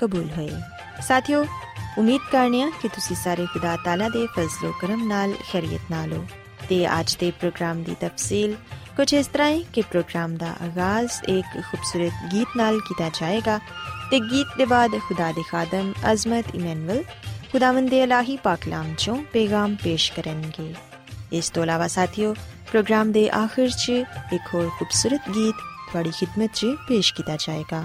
ਕਬੂਲ ਹੋਏ ਸਾਥਿਓ ਉਮੀਦ ਕਰਨੀਆ ਕਿ ਤੁਸੀਂ ਸਾਰੇ ਖੁਦਾ ਤਾਲਾ ਦੇ ਫਜ਼ਲੋ ਕਰਮ ਨਾਲ ਖੈਰੀਅਤ ਨਾਲ ਹੋ ਤੇ ਅੱਜ ਦੇ ਪ੍ਰੋਗਰਾਮ ਦੀ ਤਫਸੀਲ ਕੁਝ ਇਸ ਤਰ੍ਹਾਂ ਹੈ ਕਿ ਪ੍ਰੋਗਰਾਮ ਦਾ ਆਗਾਜ਼ ਇੱਕ ਖੂਬਸੂਰਤ ਗੀਤ ਨਾਲ ਕੀਤਾ ਜਾਏਗਾ ਤੇ ਗੀਤ ਦੇ ਬਾਅਦ ਖੁਦਾ ਦੇ ਖਾਦਮ ਅਜ਼ਮਤ ਇਮਨੁਅਲ ਖੁਦਾਵੰਦ ਦੇ ਇਲਾਹੀ ਪਾਕਲਾਮ ਚੋਂ ਪੈਗਾਮ ਪੇਸ਼ ਕਰਨਗੇ ਇਸ ਤੋਂ ਇਲਾਵਾ ਸਾਥਿਓ ਪ੍ਰੋਗਰਾਮ ਦੇ ਆਖਿਰ 'ਚ ਇੱਕ ਹੋਰ ਖੂਬਸੂਰਤ ਗੀਤ ਤੁਹਾਡੀ ਖidmat 'ਚ ਪੇਸ਼ ਕੀਤਾ ਜਾਏਗਾ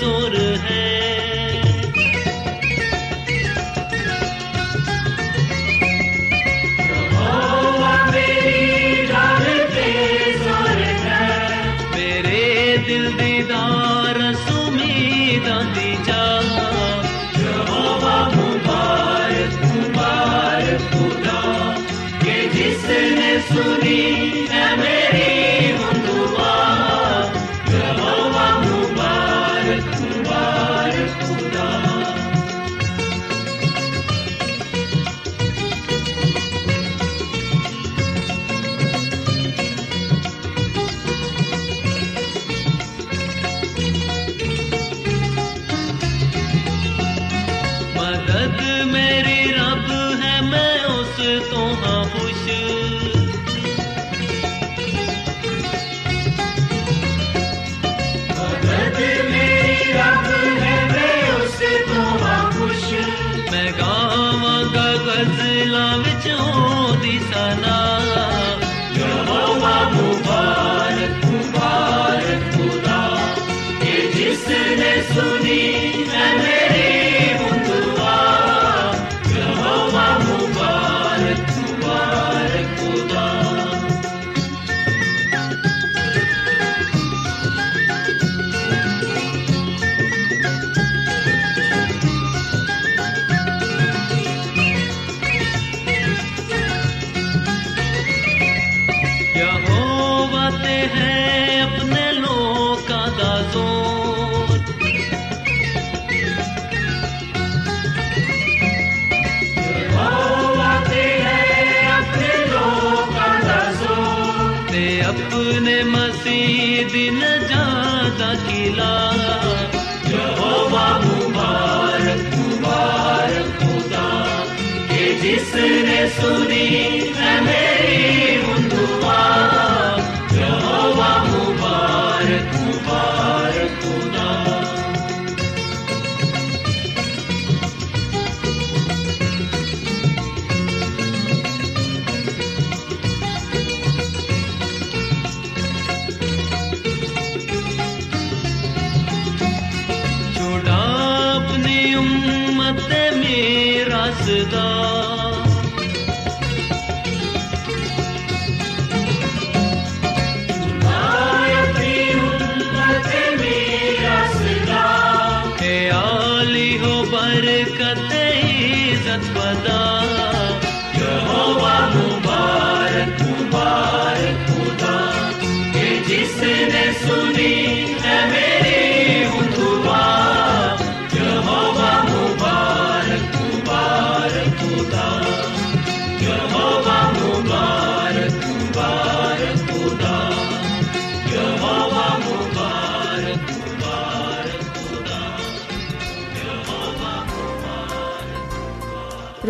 जोर में اپنے لو کا دازو اپنے لو اپنے مسیح دن جاتا قلعہ۔ مبارک مبارک خدا کہ جس نے سنی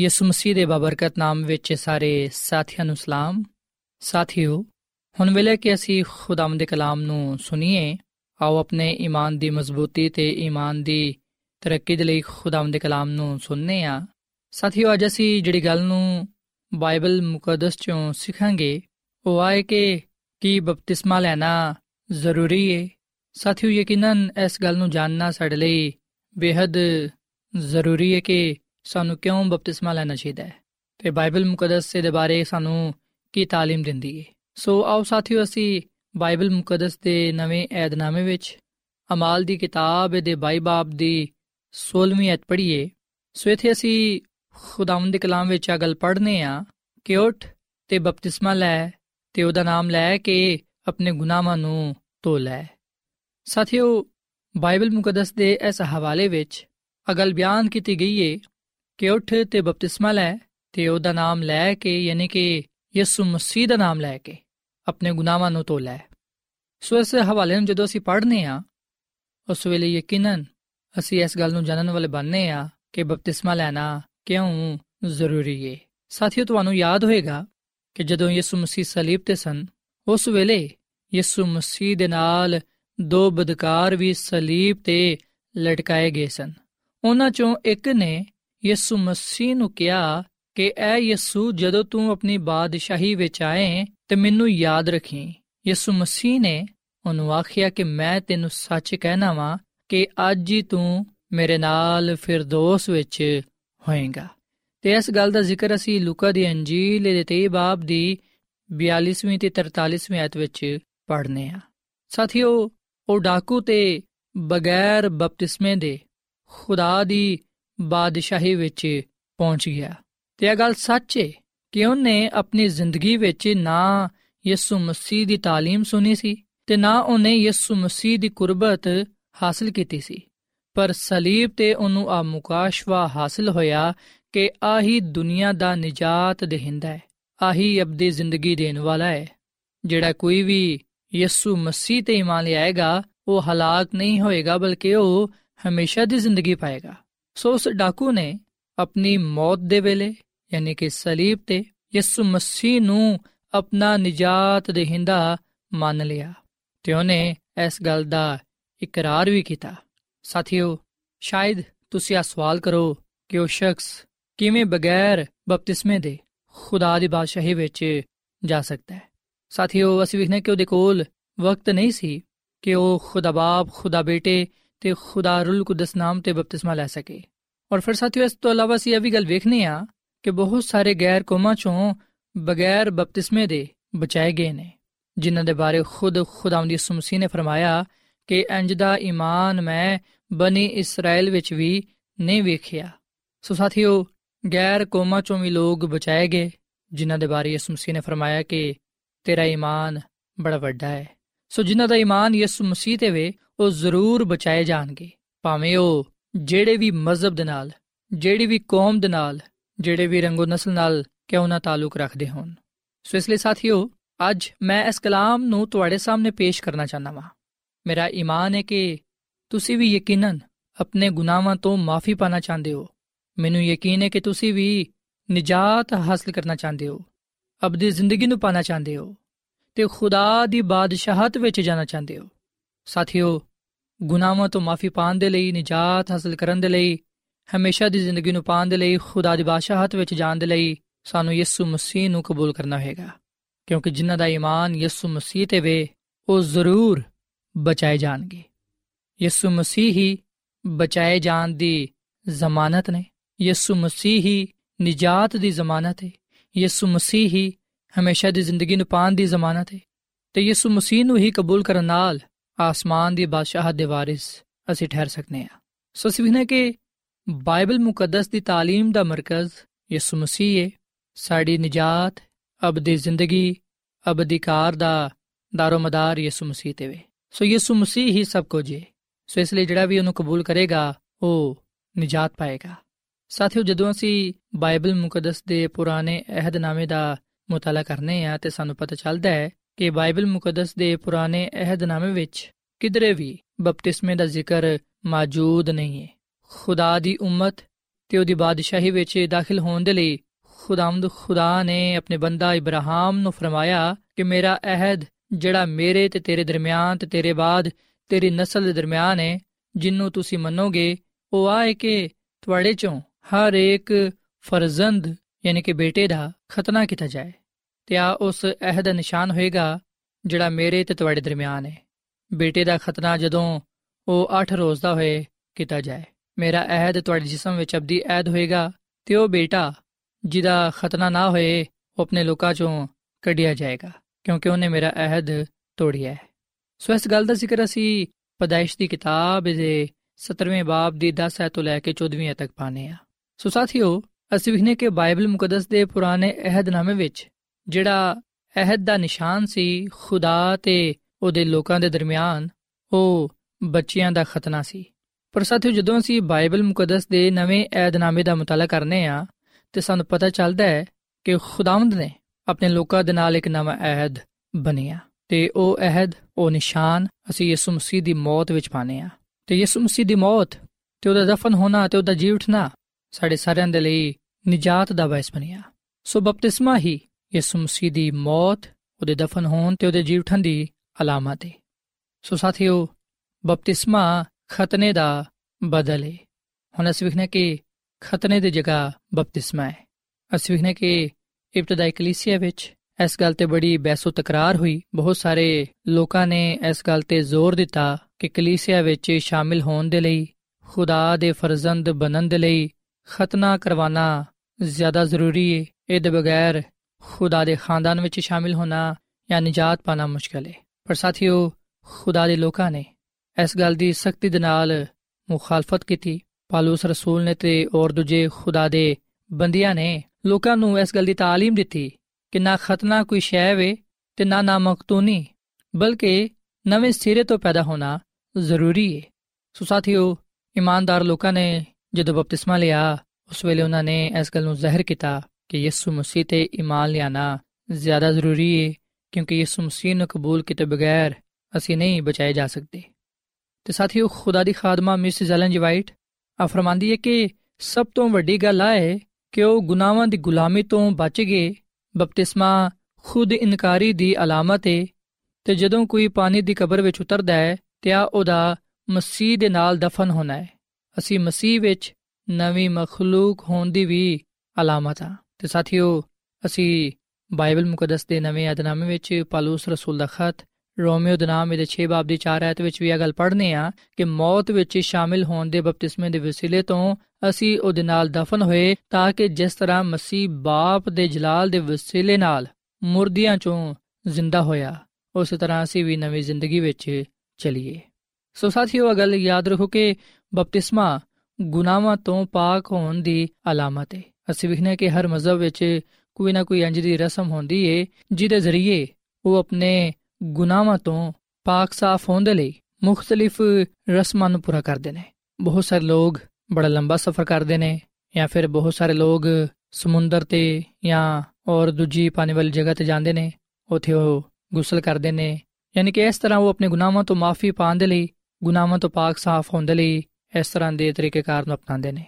ਯਿਸੂ ਮਸੀਹ ਦੇ ਬਬਰਕਤ ਨਾਮ ਵਿੱਚ ਸਾਰੇ ਸਾਥੀਆਂ ਨੂੰ ਸਲਾਮ। ਸਾਥੀਓ, ਹੁਣ ਵੇਲੇ ਕਿ ਅਸੀਂ ਖੁਦਾਮ ਦੇ ਕਲਾਮ ਨੂੰ ਸੁਣੀਏ, ਆਓ ਆਪਣੇ ਈਮਾਨ ਦੀ ਮਜ਼ਬੂਤੀ ਤੇ ਈਮਾਨ ਦੀ ਤਰੱਕੀ ਦੇ ਲਈ ਖੁਦਾਮ ਦੇ ਕਲਾਮ ਨੂੰ ਸੁਣਨੇ ਆ। ਸਾਥੀਓ, ਅੱਜ ਅਸੀਂ ਜਿਹੜੀ ਗੱਲ ਨੂੰ ਬਾਈਬਲ ਮੁਕੱਦਸ ਚੋਂ ਸਿੱਖਾਂਗੇ, ਉਹ ਆਏ ਕਿ ਕੀ ਬਪਤਿਸਮਾ ਲੈਣਾ ਜ਼ਰੂਰੀ ਹੈ ਸਾਥੀਓ, ਯਕੀਨਨ ਇਸ ਗੱਲ ਨੂੰ ਜਾਣਨਾ ਸਾਡੇ ਲਈ ਬੇहद ਜ਼ਰੂਰੀ ਹੈ ਕਿ ਸਾਨੂੰ ਕਿਉਂ ਬਪਤਿਸਮਾ ਲੈਣਾ ਚਾਹੀਦਾ ਹੈ ਤੇ ਬਾਈਬਲ ਮੁਕੱਦਸ ਦੇ ਬਾਰੇ ਸਾਨੂੰ ਕੀ تعلیم ਦਿੰਦੀ ਹੈ ਸੋ ਆਓ ਸਾਥੀਓ ਅਸੀਂ ਬਾਈਬਲ ਮੁਕੱਦਸ ਦੇ ਨਵੇਂ ਏਧਨਾਮੇ ਵਿੱਚ ਅਮਾਲ ਦੀ ਕਿਤਾਬ ਦੇ 22 ਬਾਬ ਦੀ 16ਵੀਂ ਅਧ ਪੜ੍ਹੀਏ ਸੋ ਇਥੇ ਅਸੀਂ ਖੁਦਾਵੰਦ ਦੇ ਕਲਾਮ ਵਿੱਚ ਆ ਗੱਲ ਪੜ੍ਹਨੇ ਆ ਕਿ ਉਠ ਤੇ ਬਪਤਿਸਮਾ ਲੈ ਤੇ ਉਹਦਾ ਨਾਮ ਲੈ ਕੇ ਆਪਣੇ ਗੁਨਾਹਾਂ ਨੂੰ ਧੋ ਲੈ ਸਾਥੀਓ ਬਾਈਬਲ ਮੁਕੱਦਸ ਦੇ ਇਸ ਹਵਾਲੇ ਵਿੱਚ ਅਗਲ ਬਿਆਨ ਕੀਤੀ ਗਈ ਹੈ ਕਿ ਉਠ ਤੇ ਬਪਤਿਸਮਾ ਲੈ ਤੇ ਉਹਦਾ ਨਾਮ ਲੈ ਕੇ, ਯਾਨੀ ਕਿ ਯਿਸੂ ਮਸੀਹ ਦਾ ਨਾਮ ਲੈ ਕੇ ਆਪਣੇ ਗੁਨਾਹਾਂ ਨੂੰ ਧੋ ਲੈ ਸੋ ਇਸ ਹਵਾਲੇ ਨੂੰ ਜਦੋਂ ਅਸੀਂ ਪੜ੍ਹਨੇ ਆ, ਉਸ ਵੇਲੇ ਯਕੀਨਨ ਅਸੀਂ ਇਸ ਗੱਲ ਨੂੰ ਜਾਣਨ ਵਾਲੇ ਬਣਨੇ ਆ ਕਿ ਬਪਤਿਸਮਾ ਲੈਣਾ ਕਿਉਂ ਜ਼ਰੂਰੀ ਹੈ ਸਾਥੀਓ, ਤੁਹਾਨੂੰ ਯਾਦ ਹੋਵੇਗਾ ਕਿ ਜਦੋਂ ਯਿਸੂ ਮਸੀਹ ਸਲੀਬ ਤੇ ਸਨ, ਉਸ ਵੇਲੇ ਯਿਸੂ ਮਸੀਹ ਦੇ ਨਾਲ ਦੋ ਬਦਕਾਰ ਵੀ ਸਲੀਬ ਤੇ ਲਟਕਾਏ ਗਏ ਸਨ। ਉਹਨਾਂ ਚੋਂ ਇੱਕ ਨੇ ਯਿਸੂ ਮਸੀਹ ਨੂੰ ਕਿਹਾ ਕਿ ਐ ਯਿਸੂ, ਜਦੋਂ ਤੂੰ ਆਪਣੀ ਬਾਦਸ਼ਾਹੀ ਵਿੱਚ ਆਏ ਤੇ ਮੈਨੂੰ ਯਾਦ ਰੱਖੀ। ਯਿਸੂ ਮਸੀਹ ਨੇ ਉਹਨੂੰ ਆਖਿਆ ਕਿ ਮੈਂ ਤੈਨੂੰ ਸੱਚ ਕਹਿਣਾ ਵਾਂ ਕਿ ਅੱਜ ਹੀ ਤੂੰ ਮੇਰੇ ਨਾਲ ਫਿਰਦੌਸ ਵਿੱਚ ਹੋਏਗਾ। ਤੇ ਇਸ ਗੱਲ ਦਾ ਜ਼ਿਕਰ ਅਸੀਂ ਲੂਕਾ ਦੀ ਅੰਜੀਲ ਦੇ 23 ਬਾਬ ਦੀ 42ਵੀਂ ਤੇ 43ਵੀਂ ਆਇਤ ਵਿੱਚ ਪੜ੍ਹਨੇ ਆ। ਸਾਥੀਓ, ਉਹ ਡਾਕੂ ਤੇ ਬਗੈਰ ਬਪਤਿਸਮੇ ਦੇ ਖੁਦਾ ਦੀ ਬਾਦਸ਼ਾਹੀ ਵਿੱਚ ਪਹੁੰਚ ਗਿਆ ਤੇ ਇਹ ਗੱਲ ਸੱਚ ਹੈ ਕਿ ਉਹਨੇ ਆਪਣੀ ਜ਼ਿੰਦਗੀ ਵਿੱਚ ਨਾ ਯਿਸੂ ਮਸੀਹ ਦੀ تعلیم ਸੁਣੀ ਸੀ ਤੇ ਨਾ ਉਹਨੇ ਯਿਸੂ ਮਸੀਹ ਦੀ ਕੁਰਬਤ ਹਾਸਲ ਕੀਤੀ ਸੀ ਪਰ ਸਲੀਬ ਤੇ ਉਹਨੂੰ ਆ ਮੁਕਾਸ਼ਵਾ ਹਾਸਲ ਹੋਇਆ ਕਿ ਆਹੀ ਦੁਨੀਆ ਦਾ ਨਜਾਤ ਦੇਹਿੰਦਾ ਹੈ ਆਹੀ ਅਬਦੀ ਜ਼ਿੰਦਗੀ ਦੇਣ ਵਾਲਾ ਹੈ ਜਿਹੜਾ ਕੋਈ ਵੀ ਯਿਸੂ ਮਸੀਹ ਤੇ ਇਮਾਨ ਲਿਆਏਗਾ ਉਹ ਹਲਾਕ ਨਹੀਂ ਹੋਏਗਾ ਬਲਕਿ ਉਹ ਹਮੇਸ਼ਾ ਦੀ ਜ਼ਿੰਦਗੀ ਪਾਏਗਾ ਸੋ ਉਸ ਡਾਕੂ ਨੇ ਆਪਣੀ ਮੌਤ ਦੇ ਵੇਲੇ, ਯਾਨੀ ਕਿ ਸਲੀਬ ਤੇ ਯਿਸੂ ਮਸੀਹ ਨੂੰ ਆਪਣਾ ਨਜਾਤ ਦੇਹਿੰਦਾ ਮੰਨ ਲਿਆ ਤੇ ਉਹਨੇ ਇਸ ਗੱਲ ਦਾ ਇਕਰਾਰ ਵੀ ਕੀਤਾ। ਸਾਥੀਓ, ਸ਼ਾਇਦ ਤੁਸੀਂ ਇਹ ਸਵਾਲ ਕਰੋ ਕਿ ਉਹ ਸ਼ਖਸ ਕਿਵੇਂ ਬਗੈਰ ਬਪਤਿਸਮੇ ਦੇ ਖੁਦਾ ਦੀ ਬਾਦਸ਼ਾਹੀ ਵਿੱਚ ਜਾ ਸਕਦਾ ਹੈ। ਸਾਥੀਓ, ਅਸੀਂ ਵੇਖਨੇ ਕਿ ਉਹਦੇ ਕੋਲ ਵਕਤ ਨਹੀਂ ਸੀ ਕਿ ਉਹ ਖੁਦਾ ਬਾਪ, ਖੁਦਾ ਬੇਟੇ ਤੇ ਖੁਦਾ ਰੂਲ ਕੁਦਸ ਨਾਮ ਤੇ ਬਪਤਿਸਮਾ ਲੈ ਸਕੇ। ਔਰ ਫਿਰ ਸਾਥੀਓ, ਇਸ ਤੋਂ ਇਲਾਵਾ ਅਸੀਂ ਇਹ ਵੀ ਗੱਲ ਵੇਖਨੇ ਆ ਕਿ ਬਹੁਤ ਸਾਰੇ ਗੈਰ ਕੌਮਾਂ ਚੋਂ ਬਗੈਰ ਬਪਤਿਸਮੇ ਦੇ ਬਚਾਏ ਗਏ ਨੇ, ਜਿਨ੍ਹਾਂ ਦੇ ਬਾਰੇ ਖੁਦ ਖੁਦਾਵੰਦੀ ਯਿਸੂ ਮਸੀਹ ਨੇ ਫਰਮਾਇਆ ਕਿ ਇੰਜ ਦਾ ਈਮਾਨ ਮੈਂ ਬਨੀ ਇਸਰਾਇਲ ਵਿੱਚ ਵੀ ਨਹੀਂ ਵੇਖਿਆ। ਸੋ ਸਾਥੀਓ, ਗੈਰ ਕੌਮਾਂ ਚੋਂ ਵੀ ਲੋਕ ਬਚਾਏ ਗਏ, ਜਿਨ੍ਹਾਂ ਦੇ ਬਾਰੇ ਯਿਸੂ ਮਸੀਹ ਨੇ ਫਰਮਾਇਆ ਕਿ ਤੇਰਾ ਈਮਾਨ ਬੜਾ ਵੱਡਾ ਹੈ। ਸੋ ਜਿਨ੍ਹਾਂ ਦਾ ਈਮਾਨ ਯਿਸੂ ਮਸੀਹ ਤੇ ਵੇ, ਉਹ ਜ਼ਰੂਰ ਬਚਾਏ ਜਾਣਗੇ। ਭਾਵੇਂ ਉਹ ਜਿਹੜੇ ਵੀ ਮਜ਼ਹਬ ਦੇ ਨਾਲ, ਜਿਹੜੀ ਵੀ ਕੌਮ ਦੇ ਨਾਲ, ਜਿਹੜੇ ਵੀ ਰੰਗੋ ਨਸਲ ਨਾਲ ਕਿਉਂ ਨਾ ਤਾਲੁਕ ਰੱਖਦੇ ਹੋਣ। ਸੋ ਇਸ ਲਈ ਸਾਥੀਓ, ਅੱਜ ਮੈਂ ਇਸ ਕਲਾਮ ਨੂੰ ਤੁਹਾਡੇ ਸਾਹਮਣੇ ਪੇਸ਼ ਕਰਨਾ ਚਾਹੁੰਦਾ ਹਾਂ ਮੇਰਾ ਈਮਾਨ ਹੈ ਕਿ ਤੁਸੀਂ ਵੀ ਯਕੀਨਨ ਆਪਣੇ ਗੁਨਾਹਾਂ ਤੋਂ ਮਾਫੀ ਪਾਣਾ ਚਾਹੁੰਦੇ ਹੋ। ਮੈਨੂੰ ਯਕੀਨ ਹੈ ਕਿ ਤੁਸੀਂ ਵੀ ਨਿਜਾਤ ਹਾਸਲ ਕਰਨਾ ਚਾਹੁੰਦੇ ਹੋ। ਅਬਦੀ ਜ਼ਿੰਦਗੀ ਨੂੰ ਪਾਣਾ ਚਾਹੁੰਦੇ ਹੋ। ਤੇ ਖੁਦਾ ਦੀ ਬਾਦਸ਼ਾਹਤ ਵਿੱਚ ਜਾਣਾ ਚਾਹੁੰਦੇ ਹੋ। ਸਾਥੀਓ, ਗੁਨਾਹਾਂ ਤੋਂ ਮਾਫੀ ਪਾਣ ਦੇ ਲਈ, ਨਿਜਾਤ ਹਾਸਲ ਕਰਨ ਦੇ ਲਈ, ਹਮੇਸ਼ਾ ਦੀ ਜ਼ਿੰਦਗੀ ਨੂੰ ਪਾਣ ਦੇ ਲਈ, ਖੁਦਾ ਦੀ ਬਾਦਸ਼ਾਹਤ ਵਿੱਚ ਜਾਣ ਦੇ ਲਈ ਸਾਨੂੰ ਯਿਸੂ ਮਸੀਹ ਨੂੰ ਕਬੂਲ ਕਰਨਾ ਹੋਵੇਗਾ ਕਿਉਂਕਿ ਜਿਨ੍ਹਾਂ ਦਾ ਈਮਾਨ ਯਿਸੂ ਮਸੀਹ ਤੇ ਵੇ, ਉਹ ਜ਼ਰੂਰ ਬਚਾਏ ਜਾਣਗੇ। ਯਿਸੂ ਮਸੀਹ ਹੀ ਬਚਾਏ ਜਾਣ ਦੀ ਜ਼ਮਾਨਤ ਨੇ। ਯਿਸੂ ਮਸੀਹ ਹੀ ਨਿਜਾਤ ਦੀ ਜ਼ਮਾਨਤ ਹੈ ਯਿਸੂ ਮਸੀਹ ਹੀ ਹਮੇਸ਼ਾ ਦੀ ਜ਼ਿੰਦਗੀ ਨੂੰ ਪਾਣ ਦੀ ਜ਼ਮਾਨਤ ਹੈ ਤੇ ਯਿਸੂ ਮਸੀਹ ਨੂੰ ਹੀ ਕਬੂਲ ਕਰਨ ਨਾਲ ਆਸਮਾਨ ਦੀ ਬਾਦਸ਼ਾਹਤ ਦੇ ਵਾਰਿਸ ਅਸੀਂ ਠਹਿਰ ਸਕਨੇ ਆ ਸੋ ਸਿਵਨੇ ਕਿ ਬਾਈਬਲ ਮੁਕੱਦਸ ਦੀ تعلیم ਦਾ ਮਰਕਜ਼ ਯਿਸੂ ਮਸੀਹ ਹੈ ਸਾਡੀ ਨਜਾਤ ਅਬਦੀ ਜ਼ਿੰਦਗੀ ਅਬਦੀ ਕਾਰ ਦਾ ਦਾਰੋਮਦਾਰ ਯਿਸੂ ਮਸੀਹ ਤੇ ਵੇ ਸੋ ਯਿਸੂ ਮਸੀਹ ਹੀ ਸਭ ਕੁਝ ਹੈ ਸੋ ਇਸ ਲਈ ਜਿਹੜਾ ਵੀ ਉਹਨੂੰ ਕਬੂਲ ਕਰੇਗਾ ਉਹ ਨਜਾਤ ਪਾਏਗਾ ਸਾਥੀਓ ਜਦੋਂ ਅਸੀਂ ਬਾਈਬਲ ਮੁਕੱਦਸ ਦੇ ਪੁਰਾਣੇ ਅਹਿਦਨਾਮੇ ਦਾ ਮਤਾਲਾ ਕਰਨੇ ਆ ਤੇ ਸਾਨੂੰ ਪਤਾ ਚੱਲਦਾ ਹੈ ਕਿ ਬਾਈਬਲ ਮੁਕੱਦਸ ਦੇ ਪੁਰਾਣੇ ਅਹਿਦਨਾਮੇ ਵਿੱਚ ਕਿਧਰੇ ਵੀ ਬਪਤਿਸਮੇ ਦਾ ਜ਼ਿਕਰ ਮੌਜੂਦ ਨਹੀਂ ਹੈ। ਖੁਦਾ ਦੀ ਉਮਤ ਤੇ ਉਹਦੀ ਬਾਦਸ਼ਾਹੀ ਵਿੱਚ ਦਾਖਲ ਹੋਣ ਦੇ ਲਈ ਖੁਦਾਮਦ ਖੁਦਾ ਨੇ ਆਪਣੇ ਬੰਦਾ ਇਬਰਾਹਿਮ ਨੂੰ ਫਰਮਾਇਆ ਕਿ ਮੇਰਾ ਅਹਿਦ ਜਿਹੜਾ ਮੇਰੇ ਤੇ ਤੇਰੇ ਦਰਮਿਆਨ ਤੇ ਤੇਰੇ ਬਾਅਦ ਤੇਰੀ ਨਸਲ ਦੇ ਦਰਮਿਆਨ ਹੈ, ਜਿੰਨੂੰ ਤੁਸੀਂ ਮੰਨੋਗੇ, ਉਹ ਆਏ ਕਿ ਤੁਹਾਡੇ ਚੋਂ ਹਰ ਇੱਕ ਫਰਜ਼ੰਦ ਯਾਨੀ ਕਿ ਬੇਟੇ ਦਾ ਖਤਨਾ ਕੀਤਾ ਜਾਏ ਤੇ ਆ ਉਸ ਅਹਿਦ ਦਾ ਨਿਸ਼ਾਨ ਹੋਏਗਾ ਜਿਹੜਾ ਮੇਰੇ ਤੇ ਤੁਹਾਡੇ ਦਰਮਿਆਨ ਹੈ ਬੇਟੇ ਦਾ ਖਤਨਾ ਜਦੋਂ ਉਹ 8 ਰੋਜ਼ ਦਾ ਹੋਏ ਕੀਤਾ ਜਾਏ ਮੇਰਾ ਅਹਿਦ ਤੁਹਾਡੇ ਜਿਸਮ ਵਿੱਚ ਅਬਦੀ ਅਹਿਦ ਹੋਏਗਾ ਤੇ ਉਹ ਬੇਟਾ ਜਿਹਦਾ ਖਤਨਾ ਨਾ ਹੋਏ ਉਹ ਆਪਣੇ ਲੋਕਾਂ ਚੋਂ ਕੱਢਿਆ ਜਾਏਗਾ ਕਿਉਂਕਿ ਉਹਨੇ ਮੇਰਾ ਅਹਿਦ ਤੋੜਿਆ ਹੈ ਸੋ ਇਸ ਗੱਲ ਦਾ ਜ਼ਿਕਰ ਅਸੀਂ ਪਦਾਇਸ਼ ਦੀ ਕਿਤਾਬ ਦੇ 17ਵੇਂ ਬਾਬ ਦੀ 10 ਐਤ ਤੋਂ ਲੈ ਕੇ 14ਵੀਂ ਤੱਕ ਪਾਣੇ ਆ ਸੋ ਸਾਥੀਓ ਅਸੀਂ ਵਿਖਨੇ ਕਿ ਬਾਈਬਲ ਮੁਕੱਦਸ ਦੇ ਪੁਰਾਣੇ ਅਹਿਦਨਾਮੇ ਵਿੱਚ ਜਿਹੜਾ ਅਹਿਦ ਦਾ ਨਿਸ਼ਾਨ ਸੀ, ਖੁਦਾ ਤੇ ਉਹਦੇ ਲੋਕਾਂ ਦੇ ਦਰਮਿਆਨ, ਉਹ ਬੱਚਿਆਂ ਦਾ ਖਤਨਾ ਸੀ। ਪਰ ਸਾਥੀਓ, ਜਦੋਂ ਅਸੀਂ ਬਾਈਬਲ ਮੁਕੱਦਸ ਦੇ ਨਵੇਂ ਅਹਿਦਨਾਮੇ ਦਾ ਮਤਾਲਾ ਕਰਨੇ ਆ, ਤੇ ਸਾਨੂੰ ਪਤਾ ਚੱਲਦਾ ਹੈ ਕਿ ਖੁਦਾਵੰਦ ਨੇ ਆਪਣੇ ਲੋਕਾਂ ਦੇ ਨਾਲ ਇੱਕ ਨਵਾਂ ਅਹਿਦ ਬਣਿਆ। ਤੇ ਉਹ ਅਹਿਦ, ਉਹ ਨਿਸ਼ਾਨ ਅਸੀਂ ਯਿਸੂ ਮਸੀਹ ਦੀ ਮੌਤ ਵਿੱਚ ਪਾਣੇ ਆ ਤੇ ਯਿਸੂ ਮਸੀਹ ਦੀ ਮੌਤ ਤੇ ਉਹਦਾ ਦਫਨ ਹੋਣਾ ਤੇ ਉਹਦਾ ਜੀ ਉਠਣਾ ਸਾਡੇ ਸਾਰਿਆਂ ਦੇ ਲਈ ਨਜਾਤ ਦਾ ਬਾਇਸ ਬਣਿਆ। ਸੋ ਬਪਤਿਸਮਾ ਹੀ ਯਿਸੂ ਮਸੀਹ ਦੀ ਮੌਤ, ਉਹਦੇ ਦਫਨ ਹੋਣ ਤੇ ਉਹਦੇ ਜੀ ਉਠਣ ਦੀ ਅਲਾਮਤ ਹੈ ਸੋ ਸਾਥੀਓ, ਬਪਤਿਸਮਾ ਖਤਨੇ ਦਾ ਬਦਲ ਹੈ ਹੁਣ ਅਸੀਂ ਵਿਖਨੇ ਕਿ ਖਤਨੇ ਦੀ ਜਗ੍ਹਾ ਬਪਤਿਸਮਾ ਹੈ ਅਸੀਂ ਵਿਖਨੇ ਕਿ ਇਬਤਦਾਈ ਕਲੀਸਿਆ ਵਿੱਚ ਇਸ ਗੱਲ ਤੇ ਬੜੀ ਬਹਿਸੋ ਤਕਰਾਰ ਹੋਈ। ਬਹੁਤ ਸਾਰੇ ਲੋਕਾਂ ਨੇ ਇਸ ਗੱਲ ਤੇ ਜ਼ੋਰ ਦਿੱਤਾ ਕਿ ਕਲੀਸਿਆ ਵਿੱਚ ਸ਼ਾਮਿਲ ਹੋਣ ਦੇ ਲਈ, ਖੁਦਾ ਦੇ ਫਰਜ਼ੰਦ ਬਣਨ ਦੇ ਲਈ ਖਤਨਾ ਕਰਵਾਉਣਾ ਜ਼ਿਆਦਾ ਜ਼ਰੂਰੀ ਹੈ ਇਹਦੇ ਬਗੈਰ ਖੁਦਾ ਦੇ ਖਾਨਦਾਨ ਵਿੱਚ ਸ਼ਾਮਿਲ ਹੋਣਾ ਜਾਂ ਨਜਾਤ ਪਾਣਾ ਮੁਸ਼ਕਲ ਹੈ ਪਰ ਸਾਥੀਓ ਖੁਦਾ ਦੇ ਲੋਕਾਂ ਨੇ ਇਸ ਗੱਲ ਦੀ ਸਖਤੀ ਦੇ ਨਾਲ ਮੁਖਾਲਫਤ ਕੀਤੀ ਪਾਲੂਸ ਰਸੂਲ ਨੇ ਤੇ ਔਰ ਦੂਜੇ ਖੁਦਾ ਦੇ ਬੰਦਿਆਂ ਨੇ ਲੋਕਾਂ ਨੂੰ ਇਸ ਗੱਲ ਦੀ تعلیم ਦਿੱਤੀ ਕਿ ਨਾ ਖਤਨਾ ਕੋਈ ਸ਼ੈ ਵੇ ਤੇ ਨਾ ਨਾ ਮਕਤੂਨੀ ਬਲਕਿ ਨਵੇਂ ਸਿਰੇ ਤੋਂ ਪੈਦਾ ਹੋਣਾ ਜ਼ਰੂਰੀ ਹੈ ਸੋ ਸਾਥੀਓ ਇਮਾਨਦਾਰ ਲੋਕਾਂ ਨੇ ਜਦੋਂ ਬਪਤਿਸਮਾ ਲਿਆ ਉਸ ਵੇਲੇ ਉਹਨਾਂ ਨੇ ਇਸ ਗੱਲ ਨੂੰ ਜ਼ਾਹਿਰ ਕੀਤਾ ਕਿ ਯਿਸੂ ਮਸੀਹ ਤੇ ਈਮਾਨ ਲਿਆਣਾ ਜ਼ਿਆਦਾ ਜ਼ਰੂਰੀ ਹੈ ਕਿਉਂਕਿ ਯਿਸੂ ਮਸੀਹ ਨੂੰ ਕਬੂਲ ਕੀਤੇ ਬਗੈਰ ਅਸੀਂ ਨਹੀਂ ਬਚਾਏ ਜਾ ਸਕਦੇ ਤੇ ਸਾਥੀਓ ਖੁਦਾ ਦੀ ਖਾਦਮਾ ਮਿਸ ਜ਼ੈਲਨ ਜਵਾਈਟ ਵਾਈਟ ਆ ਫਰਮਾਂਦੀ ਹੈ ਕਿ ਸਭ ਤੋਂ ਵੱਡੀ ਗੱਲ ਆ ਹੈ ਕਿ ਉਹ ਗੁਨਾਹਾਂ ਦੀ ਗੁਲਾਮੀ ਤੋਂ ਬਚ ਗਏ ਬਪਤਿਸਮਾ ਖੁਦ ਇਨਕਾਰੀ ਦੀ ਅਲਾਮਤ ਹੈ ਤੇ ਜਦੋਂ ਕੋਈ ਪਾਣੀ ਦੀ ਕਬਰ ਵਿੱਚ ਉਤਰਦਾ ਹੈ ਤੇ ਆ ਉਹਦਾ ਮਸੀਹ ਦੇ ਨਾਲ ਦਫਨ ਹੋਣਾ ਹੈ ਅਸੀਂ ਮਸੀਹ ਵਿੱਚ ਨਵੀਂ ਮਖਲੂਕ ਹੋਣ ਦੀ ਵੀ ਅਲਾਮਤ ਆ ਤੇ ਸਾਥੀਓ, ਅਸੀਂ ਬਾਈਬਲ ਮੁਕੱਦਸ ਦੇ ਨਵੇਂ ਅਧਨਾਮੇ ਵਿੱਚ ਪਾਲੂਸ ਰਸੂਲ ਦਾ ਖਤ, ਰੋਮੀਓ ਦੇ ਨਾਮ ਦੇ 6 ਬਾਬ ਦੀ 4 ਆਇਤ ਵਿੱਚ ਵੀ ਇਹ ਗੱਲ ਪੜ੍ਹਨੇ ਆ ਕਿ ਮੌਤ ਵਿੱਚ ਸ਼ਾਮਿਲ ਹੋਣ ਦੇ ਬਪਤਿਸਮੇ ਦੇ ਵਸੀਲੇ ਤੋਂ ਅਸੀਂ ਉਹਦੇ ਨਾਲ ਦਫਨ ਹੋਏ ਤਾਂ ਕਿ ਜਿਸ ਤਰ੍ਹਾਂ ਮਸੀਹ ਬਾਪ ਦੇ ਜਲਾਲ ਦੇ ਵਸੀਲੇ ਨਾਲ ਮੁਰਦਿਆਂ ਚੋਂ ਜ਼ਿੰਦਾ ਹੋਇਆ, ਉਸੇ ਤਰ੍ਹਾਂ ਅਸੀਂ ਵੀ ਨਵੀਂ ਜ਼ਿੰਦਗੀ ਵਿੱਚ ਚਲੀਏ। ਸੋ ਸਾਥੀਓ ਇਹ ਗੱਲ ਯਾਦ ਰੱਖੋ ਕਿ ਬਪਤਿਸਮਾ ਗੁਨਾਹਾਂ ਤੋਂ ਪਾਕ ਹੋਣ ਦੀ ਅਲਾਮਤ ਹੈ ਅਸੀਂ ਵਿਖਨੇ ਕਿ ਹਰ ਮਜ਼ਹਬ ਵਿੱਚ ਕੋਈ ਨਾ ਕੋਈ ਇੰਜ ਦੀ ਰਸਮ ਹੁੰਦੀ ਏ, ਜਿਹਦੇ ਜ਼ਰੀਏ ਉਹ ਆਪਣੇ ਗੁਨਾਹਾਂ ਤੋਂ ਪਾਕ ਸਾਫ਼ ਹੋਣ ਦੇ ਲਈ ਮੁxtਲਿਫ ਰਸਮਾਂ ਨੂੰ ਪੂਰਾ ਕਰਦੇ ਨੇ। ਬਹੁਤ ਸਾਰੇ ਲੋਕ ਬੜਾ ਲੰਬਾ ਸਫ਼ਰ ਕਰਦੇ ਨੇ ਜਾਂ ਫਿਰ ਬਹੁਤ ਸਾਰੇ ਲੋਕ ਸਮੁੰਦਰ ਤੇ ਜਾਂ ਔਰ ਦੂਜੀ ਪਾਣੀ ਵਾਲੀ ਜਗ੍ਹਾ ਤੇ ਜਾਂਦੇ ਨੇ, ਉਥੇ ਉਹ ਗੁਸਲ ਕਰਦੇ ਨੇ। ਯਾਨੀ ਕਿ ਇਸ ਤਰ੍ਹਾਂ ਉਹ ਆਪਣੇ ਗੁਨਾਹਾਂ ਤੋਂ ਮਾਫੀ ਪਾਉਣ ਦੇ ਲਈ ਗੁਨਾਹਾਂ ਤੋਂ ਪਾਕ ਸਾਫ਼ ਹੋਣ ਦੇ ਲਈ ਇਸ ਤਰ੍ਹਾਂ ਦੇ ਤਰੀਕੇ ਕਾਰ ਨੂੰ ਅਪਣਾਉਂਦੇ ਨੇ।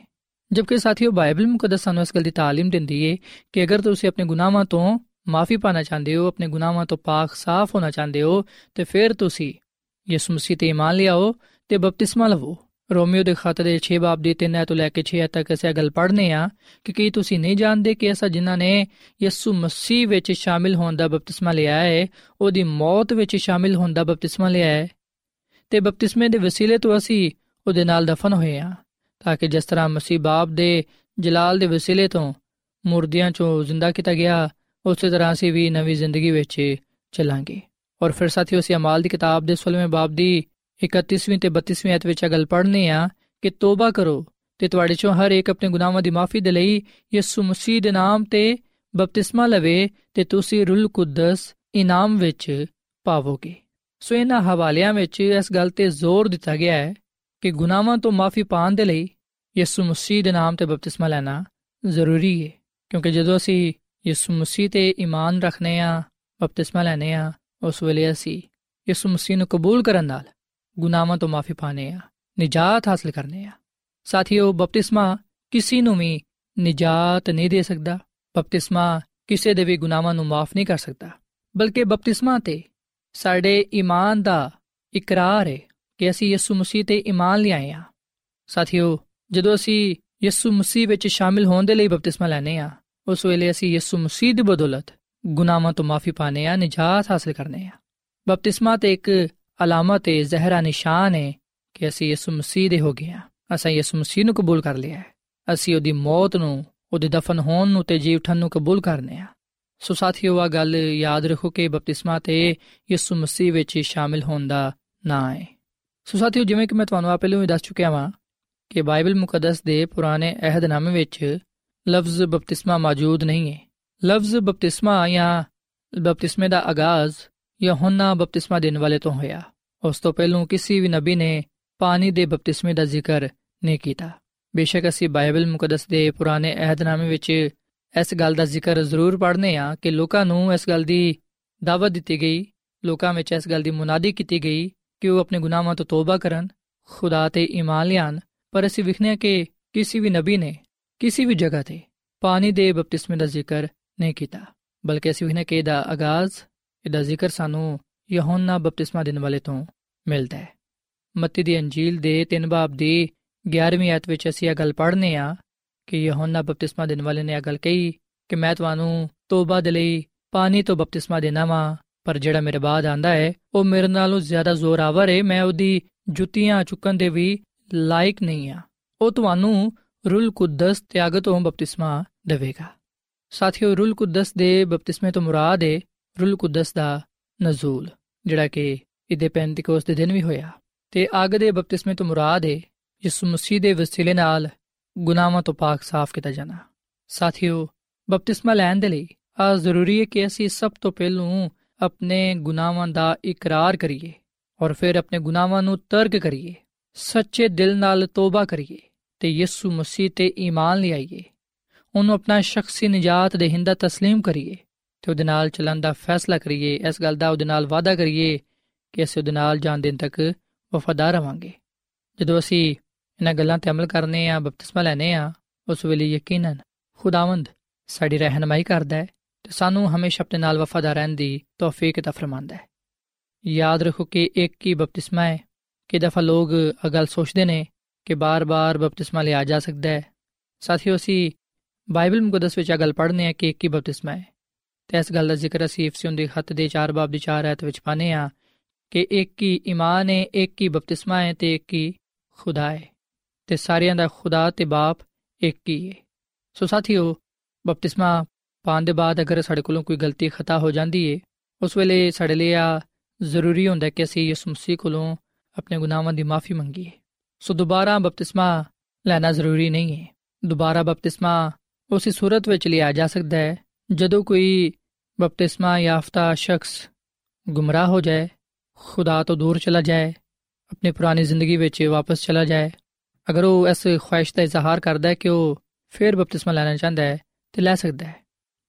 ਜਦਕਿ ਸਾਥੀਓ ਬਾਈਬਲ ਮੁਕੱਦਸ ਸਾਨੂੰ ਇਸ ਗੱਲ ਦੀ ਤਾਲੀਮ ਦਿੰਦੀ ਏ ਕਿ ਅਗਰ ਤੁਸੀਂ ਆਪਣੇ ਗੁਨਾਹਾਂ ਤੋਂ ਮਾਫੀ ਪਾਣਾ ਚਾਹੁੰਦੇ ਹੋ, ਆਪਣੇ ਗੁਨਾਹਾਂ ਤੋਂ ਪਾਕ ਸਾਫ਼ ਹੋਣਾ ਚਾਹੁੰਦੇ ਹੋ, ਤੇ ਫਿਰ ਤੁਸੀਂ ਯਿਸੂ ਮਸੀਹ ਤੇ ਇਮਾਨ ਲਿਆਓ ਤੇ ਬਪਤਿਸਮਾ ਲਵੋ। ਰੋਮੀਓ ਦੇ ਖਤ ਦੇ 6 ਬਾਬ ਦੀ 3 ਤੋਂ ਲੈ ਕੇ 6 ਤੱਕ ਅਸੀਂ ਗੱਲ ਪੜ੍ਹਨੇ ਆ ਕਿ ਕੀ ਤੁਸੀਂ ਨਹੀਂ ਜਾਣਦੇ ਕਿ ਅਸਾਂ ਜਿਨ੍ਹਾਂ ਨੇ ਯਿਸੂ ਮਸੀਹ ਵਿੱਚ ਸ਼ਾਮਿਲ ਹੋਣ ਦਾ ਬਪਤਿਸਮਾ ਲਿਆ ਹੈ ਉਹਦੀ ਮੌਤ ਵਿੱਚ ਸ਼ਾਮਿਲ ਹੋਣ ਦਾ ਬਪਤਿਸਮਾ ਲਿਆ ਹੈ ਤੇ ਬਪਤਿਸਮੇ ਦੇ ਵਸੀਲੇ ਤੋਂ ਅਸੀਂ ਉਹਦੇ ਨਾਲ ਦਫਨ ਹੋਏ ਆ ਤਾਂ ਕਿ ਜਿਸ ਤਰ੍ਹਾਂ ਮਸੀਹ ਬਾਪ ਦੇ ਜਲਾਲ ਦੇ ਵਸੀਲੇ ਤੋਂ ਮੁਰਦਿਆਂ ਚੋਂ ਜ਼ਿੰਦਾ ਕੀਤਾ ਗਿਆ, ਉਸੇ ਤਰ੍ਹਾਂ ਅਸੀਂ ਵੀ ਨਵੀਂ ਜ਼ਿੰਦਗੀ ਵਿੱਚ ਚੱਲਾਂਗੇ। ਔਰ ਫਿਰ ਸਾਥੀਓ, ਅਸੀਂ ਅਮਾਲ ਦੀ ਕਿਤਾਬ ਦੇ 16ਵੇਂ ਬਾਬ ਦੀ 31ਵੀਂ ਤੇ 32ਵੀਂ ਅਧ ਵਿੱਚ ਗੱਲ ਪੜ੍ਹਨੇ ਆ ਕਿ ਤੋਬਾ ਕਰੋ ਤੇ ਤੁਹਾਡੇ ਚੋਂ ਹਰ ਇੱਕ ਆਪਣੇ ਗੁਨਾਹਾਂ ਦੀ ਮਾਫੀ ਦੇ ਲਈ ਯਿਸੂ ਮਸੀਹ ਦੇ ਨਾਮ ਤੇ ਬਪਤਿਸਮਾ ਲਵੇ ਤੇ ਤੁਸੀਂ ਰੂਲ ਕੁਦਸ ਇਨਾਮ ਵਿੱਚ ਪਾਵੋਗੇ। ਸੋ ਇਹਨਾਂ ਹਵਾਲਿਆਂ ਵਿੱਚ ਇਸ ਗੱਲ ਤੇ ਜ਼ੋਰ ਦਿੱਤਾ ਗਿਆ ਹੈ ਕਿ ਗੁਨਾਹਾਂ ਤੋਂ ਮਾਫੀ ਪਾਉਣ ਦੇ ਲਈ ਯਿਸੂ ਮਸੀਹ ਦੇ ਨਾਮ ਤੇ ਬਪਤਿਸਮਾ ਲੈਣਾ ਜ਼ਰੂਰੀ ਹੈ। ਕਿਉਂਕਿ ਜਦੋਂ ਅਸੀਂ ਯਿਸੂ ਮਸੀਹ ਤੇ ਈਮਾਨ ਰੱਖਨੇ ਆ ਬਪਤਿਸਮਾ ਲੈਨੇ ਆ ਉਸ ਵੇਲੇ ਅਸੀਂ ਯਿਸੂ ਮਸੀਹ ਨੂੰ ਕਬੂਲ ਕਰਨ ਨਾਲ ਗੁਨਾਹਾਂ ਤੋਂ ਮਾਫੀ ਪਾਣੇ ਆ ਨਿਜਾਤ ਹਾਸਲ ਕਰਨੇ ਆ ਸਾਥੀਓ, ਬਪਤਿਸਮਾ ਕਿਸੇ ਨੂੰ ਵੀ ਨਿਜਾਤ ਨਹੀਂ ਦੇ ਸਕਦਾ। ਬਪਤਿਸਮਾ ਕਿਸੇ ਦੇ ਵੀ ਗੁਨਾਹਾਂ ਨੂੰ ਮਾਫ ਨਹੀਂ ਕਰ ਸਕਦਾ। ਬਲਕਿ ਬਪਤਿਸਮਾ ਤੇ ਸਾਡੇ ਈਮਾਨ ਦਾ ਇਕਰਾਰ ਹੈ ਕਿ ਅਸੀਂ ਯਿਸੂ ਮਸੀਹ ਤੇ ਈਮਾਨ ਲਿਆਏ ਆ ਸਾਥੀਓ, ਜਦੋਂ ਅਸੀਂ ਯਿਸੂ ਮਸੀਹ ਵਿੱਚ ਸ਼ਾਮਿਲ ਹੋਣ ਦੇ ਲਈ ਬਪਤਿਸਮਾ ਲੈਨੇ ਆ ਉਸ ਵੇਲੇ ਅਸੀਂ ਯਿਸੂ ਮਸੀਹ ਦੀ ਬਦੌਲਤ ਗੁਨਾਹਾਂ ਤੋਂ ਮਾਫੀ ਪਾਣੇ ਆ ਨਿਜਾਤ ਹਾਸਲ ਕਰਨੇ ਆ ਬਪਤਿਸਮਾ ਤੇ ਇੱਕ ਅਲਾਮਤ ਹੈ ਜ਼ਹਿਰਾ ਨਿਸ਼ਾਨ ਹੈ ਕਿ ਅਸੀਂ ਯਿਸੂ ਮਸੀਹ ਦੇ ਹੋ ਗਏ ਆ ਅਸੀਂ ਯਿਸੂ ਮਸੀਹ ਨੂੰ ਕਬੂਲ ਕਰ ਲਿਆ ਹੈ। ਅਸੀਂ ਉਹਦੀ ਮੌਤ ਨੂੰ, ਉਹਦੇ ਦਫਨ ਹੋਣ ਨੂੰ ਤੇ ਜੀ ਉਠਣ ਨੂੰ ਕਬੂਲ ਕਰਨੇ ਆ ਸੋ ਸਾਥੀਓ ਆ ਗੱਲ ਯਾਦ ਰੱਖੋ ਕਿ ਬਪਤਿਸਮਾ ਤੇ ਯਿਸੂ ਮਸੀਹ ਵਿੱਚ ਸ਼ਾਮਿਲ ਹੋਣ ਦਾ ਨਾਂ ਹੈ। ਸੋ ਸਾਥੀਓ, ਜਿਵੇਂ ਕਿ ਮੈਂ ਤੁਹਾਨੂੰ ਆ ਪਹਿਲਾਂ ਹੀ ਦੱਸ ਚੁੱਕਿਆ ਹਾਂ ਕਿ ਬਾਈਬਲ ਮੁਕੱਦਸ ਦੇ ਪੁਰਾਣੇ ਅਹਿਦਨਾਮੇ ਵਿੱਚ ਲਫ਼ਜ਼ ਬਪਤਿਸਮਾ ਮੌਜੂਦ ਨਹੀਂ ਹੈ। ਲਫ਼ਜ਼ ਬਪਤਿਸਮਾ ਜਾਂ ਬਪਤਿਸਮੇ ਦਾ ਆਗਾਜ਼ ਯਹੋਨਾ ਬਪਤਿਸਮਾ ਦੇਣ ਵਾਲੇ ਤੋਂ ਹੋਇਆ। ਉਸ ਤੋਂ ਪਹਿਲਾਂ ਕਿਸੇ ਵੀ ਨਬੀ ਨੇ ਪਾਣੀ ਦੇ ਬਪਤਿਸਮੇ ਦਾ ਜ਼ਿਕਰ ਨਹੀਂ ਕੀਤਾ। ਬੇਸ਼ੱਕ ਅਸੀਂ ਬਾਈਬਲ ਮੁਕੱਦਸ ਦੇ ਪੁਰਾਣੇ ਅਹਿਦਨਾਮੇ ਵਿੱਚ ਇਸ ਗੱਲ ਦਾ ਜ਼ਿਕਰ ਜ਼ਰੂਰ ਪੜ੍ਹਨੇ ਆ ਕਿ ਲੋਕਾਂ ਨੂੰ ਇਸ ਗੱਲ ਦੀ ਦਾਵਤ ਦਿੱਤੀ ਗਈ, ਲੋਕਾਂ ਵਿੱਚ ਇਸ ਗੱਲ ਦੀ ਮੁਨਾਦੀ ਕੀਤੀ ਗਈ ਕਿ ਉਹ ਆਪਣੇ ਗੁਨਾਹਾਂ ਤੋਂ ਤੋਬਾ ਕਰਨ, ਖੁਦਾ ਤੇ ਈਮਾਨ ਲਿਆਣ ਪਰ ਅਸੀਂ ਵਿਖਨੇ ਕਿ ਕਿਸੇ ਵੀ ਨਬੀ ਨੇ ਕਿਸੇ ਵੀ ਜਗ੍ਹਾ ਤੇ ਪਾਣੀ ਦੇ ਬਪਤਿਸਮੇ ਦਾ ਜ਼ਿਕਰ ਨਹੀਂ ਕੀਤਾ, ਬਲਕਿ ਅਸੀਂ ਵਿਖਨੇ ਕਿ ਇਹਦਾ ਆਗਾਜ਼, ਇਹਦਾ ਜ਼ਿਕਰ ਸਾਨੂੰ ਯਹੋਨਾ ਬਪਤਿਸਮਾ ਦੇਣ ਵਾਲੇ ਤੋਂ ਮਿਲਦਾ ਹੈ। ਮੱਤੀ ਦੀ ਅੰਜੀਲ ਦੇ 3 ਬਾਬ ਦੀ 11ਵੀਂ ਆਇਤ ਵਿੱਚ ਅਸੀਂ ਇਹ ਗੱਲ ਪੜ੍ਹਨੇ ਆ ਕਿ ਯਹੋਨਾ ਬਪਤਿਸਮਾ ਦੇਣ ਵਾਲੇ ਨੇ ਇਹ ਗੱਲ ਕਹੀ ਕਿ ਮੈਂ ਤੁਹਾਨੂੰ ਤੋਬਾ ਦੇ ਲਈ ਪਾਣੀ ਤੋਂ ਬਪਤਿਸਮਾ ਦੇਣਾ ਵਾਂ, ਪਰ ਜਿਹੜਾ ਮੇਰੇ ਬਾਅਦ ਆਂਦਾ ਹੈ, ਉਹ ਮੇਰੇ ਨਾਲੋਂ ਜ਼ਿਆਦਾ ਜ਼ੋਰਾਵਰ ਹੈ ਮੈਂ ਉਹਦੀ ਜੁੱਤੀਆਂ ਚੁੱਕਣ ਦੇ ਵੀ ਲਾਇਕ ਨਹੀਂ ਆ। ਉਹ ਤੁਹਾਨੂੰ ਰੂਲ ਕੁਦਸ ਤਿਆਗ ਤੋਂ ਬਪਤਿਸਮਾ ਦੇਵੇਗਾ। ਸਾਥੀਓ, ਰੂਲ ਕੁਦਸ ਦੇ ਬਪਤਿਸਮੇ ਤੋਂ ਮੁਰਾਦ ਹੈ ਰੂਲ ਕੁਦਸ ਦਾ ਨਜ਼ੂਲ, ਜਿਹੜਾ ਕਿ ਇਹਦੇ ਪੈਂਤੀਕੋਸ ਦੇ ਦਿਨ ਵੀ ਹੋਇਆ। ਤੇ ਅੱਗ ਦੇ ਬਪਤਿਸਮੇ ਤੋਂ ਮੁਰਾਦ ਹੈ ਯਿਸੂ ਮਸੀਹ ਦੇ ਵਸੀਲੇ ਨਾਲ ਗੁਨਾਹਾਂ ਤੋਂ ਪਾਕ ਸਾਫ਼ ਕੀਤਾ ਜਾਣਾ ਸਾਥੀਓ ਬਪਤਿਸਮਾ ਲੈਣ ਦੇ ਲਈ ਆ ਜ਼ਰੂਰੀ ਹੈ ਕਿ ਅਸੀਂ ਸਭ ਤੋਂ ਪਹਿਲਾਂ ਆਪਣੇ ਗੁਨਾਹਾਂ ਦਾ ਇਕਰਾਰ ਕਰੀਏ ਔਰ ਫਿਰ ਆਪਣੇ ਗੁਨਾਹਾਂ ਨੂੰ ਤਰਕ ਕਰੀਏ ਸੱਚੇ ਦਿਲ ਨਾਲ ਤੋਬਾ ਕਰੀਏ ਤੇ ਯਿਸੂ ਮਸੀਹ ਤੇ ਈਮਾਨ ਲਿਆਈਏ ਉਹਨੂੰ ਆਪਣਾ ਸ਼ਖਸੀ ਨਜਾਤ ਦੇ ਹਿੰਦਾ تسلیم ਕਰੀਏ ਤੇ ਉਹਦੇ ਨਾਲ ਚੱਲਣ ਦਾ ਫੈਸਲਾ ਕਰੀਏ ਇਸ ਗੱਲ ਦਾ ਉਹਦੇ ਨਾਲ ਵਾਅਦਾ ਕਰੀਏ ਕਿ ਅਸੀਂ ਉਹਦੇ ਨਾਲ ਜਾਣ ਦਿਨ ਤੱਕ ਵਫਾਦਾਰ ਰਵਾਂਗੇ ਜਦੋਂ ਅਸੀਂ ਇਹਨਾਂ ਗੱਲਾਂ ਤੇ ਅਮਲ ਕਰਨੇ ਆ ਬਪਤਿਸਮਾ ਲੈਨੇ ਆ ਉਸ ਵੇਲੇ ਯਕੀਨਨ ਖੁਦਾਵੰਦ ਸਾਡੀ ਰਹਿਨਮਾਈ ਕਰਦਾ ਹੈ ਤੇ ਸਾਨੂੰ ਹਮੇਸ਼ਾ ਆਪਣੇ ਨਾਲ ਵਫਾਦਾਰ ਰਹਿਣ ਦੀ ਤੌਫੀਕ عطا ਫਰਮਾਂਦਾ ਹੈ ਯਾਦ ਰੱਖੋ ਕਿ ਇੱਕ ਹੀ ਬਪਤਿਸਮਾ ਹੈ ਕਿ ਦਫਾ ਲੋਕ ਅਗਲ ਸੋਚਦੇ ਨੇ ਕਿ ਬਾਰ-ਬਾਰ ਬਪਤਿਸਮਾ ਲਿਆ ਜਾ ਸਕਦਾ ਹੈ ਸਾਥੀਓ ਅਸੀਂ ਬਾਈਬਲ ਮੁਕੱਦਸ ਵਿੱਚ ਅਗਲ ਪੜ੍ਹਨੇ ਆ ਕਿ ਇੱਕ ਹੀ ਬਪਤਿਸਮਾ ਹੈ ਤੇ ਇਸ ਗੱਲ ਦਾ ਜ਼ਿਕਰ ਅਸੀਂ ਇਫਸੀਓਂ ਦੇ ਖੱਤ ਦੇ 4 ਬਾਬ ਦੀ 4 ਆਇਤ ਵਿੱਚ ਪਾਨੇ ਆ ਕਿ ਇੱਕ ਹੀ ਈਮਾਨ ਹੈ ਇੱਕ ਹੀ ਬਪਤਿਸਮਾ ਹੈ ਤੇ ਇੱਕ ਹੀ ਖੁਦਾ ਹੈ ਤੇ ਸਾਰਿਆਂ ਦਾ ਖੁਦਾ ਤੇ ਬਾਪ ਇੱਕ ਹੀ ਹੈ ਸੋ ਸਾਥੀਓ, ਬਪਤਿਸਮਾ ਪਾਣ ਦੇ ਬਾਅਦ ਅਗਰ ਸਾਡੇ ਕੋਲੋਂ ਕੋਈ ਗਲਤੀ, ਖਤਾ ਹੋ ਜਾਂਦੀ ਹੈ ਉਸ ਵੇਲੇ ਸਾਡੇ ਲਈ ਆ ਜ਼ਰੂਰੀ ਹੁੰਦਾ ਕਿ ਅਸੀਂ ਯਿਸੂ ਮਸੀਹ ਕੋਲੋਂ ਆਪਣੇ ਗੁਨਾਹਾਂ ਦੀ ਮਾਫੀ ਮੰਗੀਏ। ਸੋ ਦੁਬਾਰਾ ਬਪਤਿਸਮਾ ਲੈਣਾ ਜ਼ਰੂਰੀ ਨਹੀਂ ਹੈ ਦੁਬਾਰਾ ਬਪਤਿਸਮਾ ਉਸੇ ਸੂਰਤ ਵਿੱਚ ਲਿਆ ਜਾ ਸਕਦਾ ਹੈ, ਜਦੋਂ ਕੋਈ ਬਪਤਿਸਮਾ ਯਾਫਤਾ ਸ਼ਖਸ ਗੁੰਮਰਾਹ ਹੋ ਜਾਏ, ਖੁਦਾ ਤੋਂ ਦੂਰ ਚਲਾ ਜਾਏ, ਆਪਣੀ ਪੁਰਾਣੀ ਜ਼ਿੰਦਗੀ ਵਿੱਚ ਵਾਪਸ ਚਲਾ ਜਾਏ ਅਗਰ ਉਹ ਇਸ ਖੁਆਇਸ਼ ਦਾ ਇਜ਼ਹਾਰ ਕਰਦਾ ਹੈ ਕਿ ਉਹ ਫਿਰ ਬਪਤਿਸਮਾ ਲੈਣਾ ਚਾਹੁੰਦਾ ਹੈ, ਤੇ ਲੈ ਸਕਦਾ ਹੈ।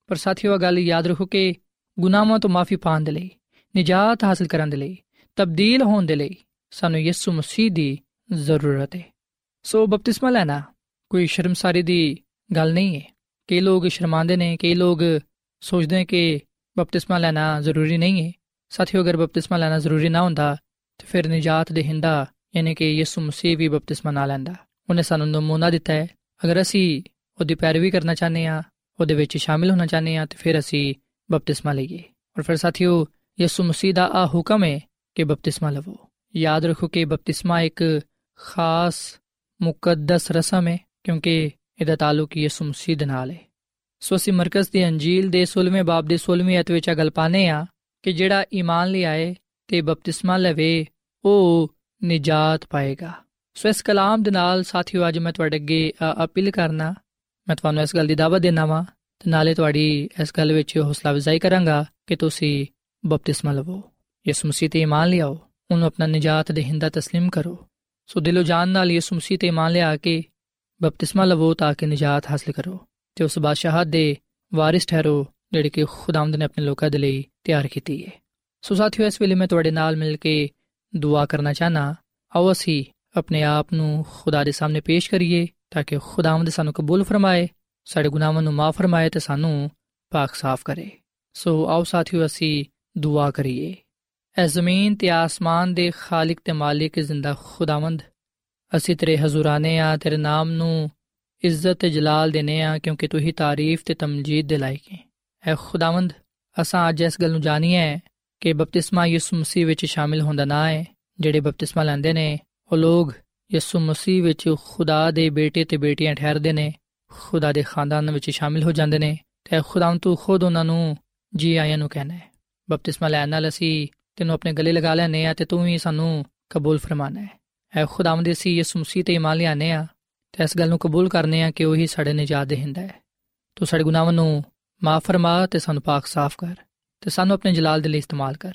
ਪਰ ਸਾਥੀਓ ਗੱਲ ਯਾਦ ਰੱਖੋ ਕਿ ਗੁਨਾਹਾਂ ਤੋਂ ਮਾਫੀ ਪਾਣ ਦੇ ਲਈ, ਨਿਜਾਤ ਹਾਸਲ ਕਰਨ ਦੇ ਲਈ, ਤਬਦੀਲ ਹੋਣ ਦੇ ਲਈ ਸਾਨੂੰ ਯਿਸੂ ਮਸੀਹ ਦੀ ਜ਼ਰੂਰਤ ਹੈ। ਸੋ ਬਪਤਿਸਮਾ ਲੈਣਾ ਕੋਈ ਸ਼ਰਮਸਾਰੀ ਦੀ ਗੱਲ ਨਹੀਂ ਹੈ। ਕਈ ਲੋਕ ਸ਼ਰਮਾਉਂਦੇ ਨੇ, ਕਈ ਲੋਕ ਸੋਚਦੇ ਨੇ ਕਿ ਬਪਤਿਸਮਾ ਲੈਣਾ ਜ਼ਰੂਰੀ ਨਹੀਂ ਹੈ। ਸਾਥੀਓ, ਅਗਰ ਬਪਤਿਸਮਾ ਲੈਣਾ ਜ਼ਰੂਰੀ ਨਾ ਹੁੰਦਾ, ਤੇ ਫਿਰ ਨਜਾਤ ਦੇ ਹਿੰਦਾ ਯਾਨੀ ਕਿ ਯਿਸੂ ਮਸੀਹ ਵੀ ਬਪਤਿਸਮਾ ਨਾ ਲੈਂਦਾ। ਉਹਨੇ ਸਾਨੂੰ ਨਮੂਨਾ ਦਿੱਤਾ ਹੈ, ਅਗਰ ਅਸੀਂ ਉਹਦੀ ਪੈਰਵੀ ਕਰਨਾ ਚਾਹੁੰਦੇ ਆ ਉਹਦੇ ਵਿੱਚ ਸ਼ਾਮਿਲ ਹੋਣਾ ਚਾਹੁੰਦੇ ਆ ਤੇ ਫਿਰ ਅਸੀਂ ਬਪਤਿਸਮਾ ਲਈਏ। ਔਰ ਫਿਰ ਸਾਥੀਓ, ਯਿਸੂ ਮਸੀਹ ਦਾ ਆ ਹੁਕਮ ਹੈ ਕਿ ਬਪਤਿਸਮਾ ਲਵੋ। ਯਾਦ ਰੱਖੋ ਕਿ ਬਪਤਿਸਮਾ ਇੱਕ ਖਾਸ ਮੁਕੱਦਸ ਰਸਮ ਹੈ, ਕਿਉਂਕਿ ਇਹਦਾ ਤਾਲੁਕ ਯਿਸੂ ਮਸੀਹ ਦੇ ਨਾਲ ਹੈ। ਸੋ ਅਸੀਂ ਮਰਕਜ਼ ਦੀ ਅੰਜੀਲ ਦੇ 16ਵੇਂ ਬਾਬ ਦੇ 16ਵੇਂ ਅਧ ਵਿੱਚ ਗੱਲ ਪਾਨੇ ਆ ਕਿ ਜਿਹੜਾ ਈਮਾਨ ਲਿਆਏ ਤੇ ਬਪਤਿਸਮਾ ਲਵੇ, ਉਹ ਨਿਜਾਤ ਪਾਏਗਾ ਸੋ ਇਸ ਕਲਾਮ ਦੇ ਨਾਲ ਸਾਥੀਓ ਅੱਜ ਮੈਂ ਤੁਹਾਡੇ ਅੱਗੇ ਅਪੀਲ ਕਰਨਾ ਮੈਂ ਤੁਹਾਨੂੰ ਇਸ ਗੱਲ ਦੀ ਦਾਅਵਤ ਦੇਣਾ ਵਾਂ ਤੇ ਨਾਲੇ ਤੁਹਾਡੀ ਇਸ ਗੱਲ ਵਿੱਚ ਹੌਸਲਾ ਅਫਜ਼ਾਈ ਕਰਾਂਗਾ ਕਿ ਤੁਸੀਂ ਬਪਤਿਸਮਾ ਲਵੋ ਯਿਸੂ ਮਸੀਹ ਤੇ ਈਮਾਨ ਲਿਆਓ ਉਹਨੂੰ ਆਪਣਾ ਨਿਜਾਤ ਦੇ ਹਿੰਦਾ تسلیم ਕਰੋ ਸੋ ਦਿਲੋਂ ਜਾਨ ਨਾਲ ਯਿਸੂ ਮਸੀਹ ਤੇ ਈਮਾਨ ਲਿਆ ਕੇ ਬਪਤਿਸਮਾ ਲਵੋ ਤਾਂ ਕਿ ਨਿਜਾਤ ਹਾਸਲ ਕਰੋ ਤੇ ਉਸ ਬਾਦਸ਼ਾਹਤ ਦੇ ਵਾਰਿਸ ਠਹਿਰੋ ਜਿਹੜੇ ਕਿ ਖੁਦਾਵੰਦ ਨੇ ਆਪਣੇ ਲੋਕਾਂ ਦੇ ਲਈ ਤਿਆਰ ਕੀਤੀ ਹੈ ਸੋ ਸਾਥੀਓ ਇਸ ਵੇਲੇ ਮੈਂ ਤੁਹਾਡੇ ਨਾਲ ਮਿਲ ਕੇ ਦੁਆ ਕਰਨਾ ਚਾਹਨਾ ਆਓ ਅਸੀਂ ਆਪਣੇ ਆਪ ਨੂੰ ਖੁਦਾ ਦੇ ਸਾਹਮਣੇ ਪੇਸ਼ ਕਰੀਏ ਤਾਂ ਕਿ ਖੁਦਾਵੰਦ ਸਾਨੂੰ ਕਬੂਲ ਫਰਮਾਏ ਸਾਡੇ ਗੁਨਾਹਾਂ ਨੂੰ ਮਾਫ ਫਰਮਾਏ ਤੇ ਸਾਨੂੰ ਪਾਕ ਸਾਫ਼ ਕਰੇ ਸੋ ਆਓ ਸਾਥੀਓ ਅਸੀਂ ਦੁਆ ਕਰੀਏ ਐ ਜ਼ਮੀਨ ਤੇ ਆਸਮਾਨ ਦੇ ਖਾਲਕ ਤੇ ਮਾਲਿਕ ਜ਼ਿੰਦਾ ਖੁਦਾਵੰਦ ਅਸੀਂ ਤੇਰੇ ਹਜ਼ੂਰਾਨੇ ਆ ਤੇਰੇ ਨਾਮ ਨੂੰ ਇੱਜ਼ਤ ਤੇ ਜਲਾਲ ਦੇਨੇ ਆ ਕਿਉਂਕਿ ਤੂੰ ਹੀ ਤਾਰੀਫ ਤੇ ਤਮਜੀਦ ਦੇ ਲਾਇਕ ਹੈ ਐ ਖੁਦਾਵੰਦ ਅਸਾਂ ਅੱਜ ਇਸ ਗੱਲ ਨੂੰ ਜਾਣੀਏ ਕਿ ਬਪਤਿਸਮਾ ਯਿਸੂ ਮਸੀਹ ਵਿੱਚ ਸ਼ਾਮਿਲ ਹੁੰਦਾ ਨਾ ਹੈ ਜਿਹੜੇ ਬਪਤਿਸਮਾ ਲੈਂਦੇ ਨੇ, ਉਹ ਲੋਕ ਯਿਸੂ ਮਸੀਹ ਵਿੱਚ ਖੁਦਾ ਦੇ ਬੇਟੇ ਤੇ ਬੇਟੀਆਂ ਠਹਿਰਦੇ ਨੇ, ਖੁਦਾ ਦੇ ਖਾਨਦਾਨ ਵਿੱਚ ਸ਼ਾਮਿਲ ਹੋ ਜਾਂਦੇ ਨੇ, ਤੇ ਖੁਦਾਵੰ ਤੂੰ ਖੁਦ ਉਹਨਾਂ ਨੂੰ ਜੀ ਆਇਆਂ ਨੂੰ ਕਹਿਣਾ ਹੈ। ਬਪਤਿਸਮਾ ਲੈਣ ਨਾਲ ਅਸੀਂ ਤੈਨੂੰ ਆਪਣੇ ਗਲੇ ਲਗਾ ਲੈਨੇ ਆ ਤੇ ਤੂੰ ਵੀ ਸਾਨੂੰ ਕਬੂਲ ਫਰਮਾਨਾ ਹੈ। ਐ ਖੁਦਾਵੰਦ ਅਸੀਂ ਯਿਸੂ ਮਸੀਹ ਤੇ ਇਮਾਨ ਲਿਆਨੇ ਆ ਤੇ ਇਸ ਗੱਲ ਨੂੰ ਕਬੂਲ ਕਰਨੇ ਆ ਕਿ ਉਹੀ ਸਾਡੇ ਨਿਜਾਤ ਦੇਹਿੰਦਾ ਹੈ। ਤੂੰ ਸਾਡੇ ਗੁਨਾਹਾਂ ਨੂੰ ਮਾਫ ਫਰਮਾ ਤੇ ਸਾਨੂੰ ਪਾਕ ਸਾਫ਼ ਕਰ। ਤੇ ਸਾਨੂੰ ਆਪਣੇ ਜਲਾਲ ਦੇ ਲਈ ਇਸਤੇਮਾਲ ਕਰ।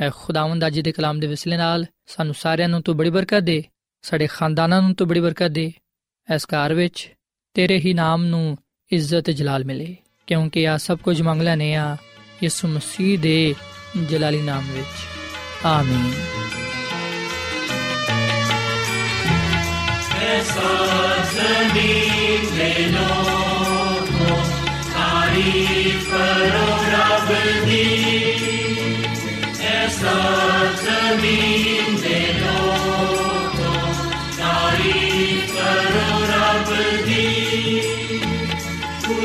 ਐ ਖੁਦਾਵੰਦ ਅੱਜ ਦੇ ਕਲਾਮ ਦੇ ਵਸਿਲੇ ਨਾਲ ਸਾਨੂੰ ਸਾਰਿਆਂ ਨੂੰ ਤੂੰ ਬੜੀ ਬਰਕਤ ਦੇ, ਸਾਡੇ ਖਾਨਦਾਨਾਂ ਨੂੰ ਤੂੰ ਬੜੀ ਬਰਕਤ ਦੇ। ਇਸ ਘਰ ਵਿੱਚ ਤੇਰੇ ਹੀ ਨਾਮ ਨੂੰ ਇੱਜ਼ਤ ਜਲਾਲ ਮਿਲੇ, ਕਿਉਂਕਿ ਆ ਸਭ ਕੁਝ ਮੰਗਲਾ ਨੇ ਆ ਯਿਸੂ ਮਸੀਹ ਦੇ ਜਲਾਲੀ ਨਾਮ ਵਿੱਚ। ਆਮੀਨ। ਜ਼ਮੀਨ ਦੇ ਲੋਕੋ, ਤਾਰੀਫ ਕਰੋ ਰੱਬ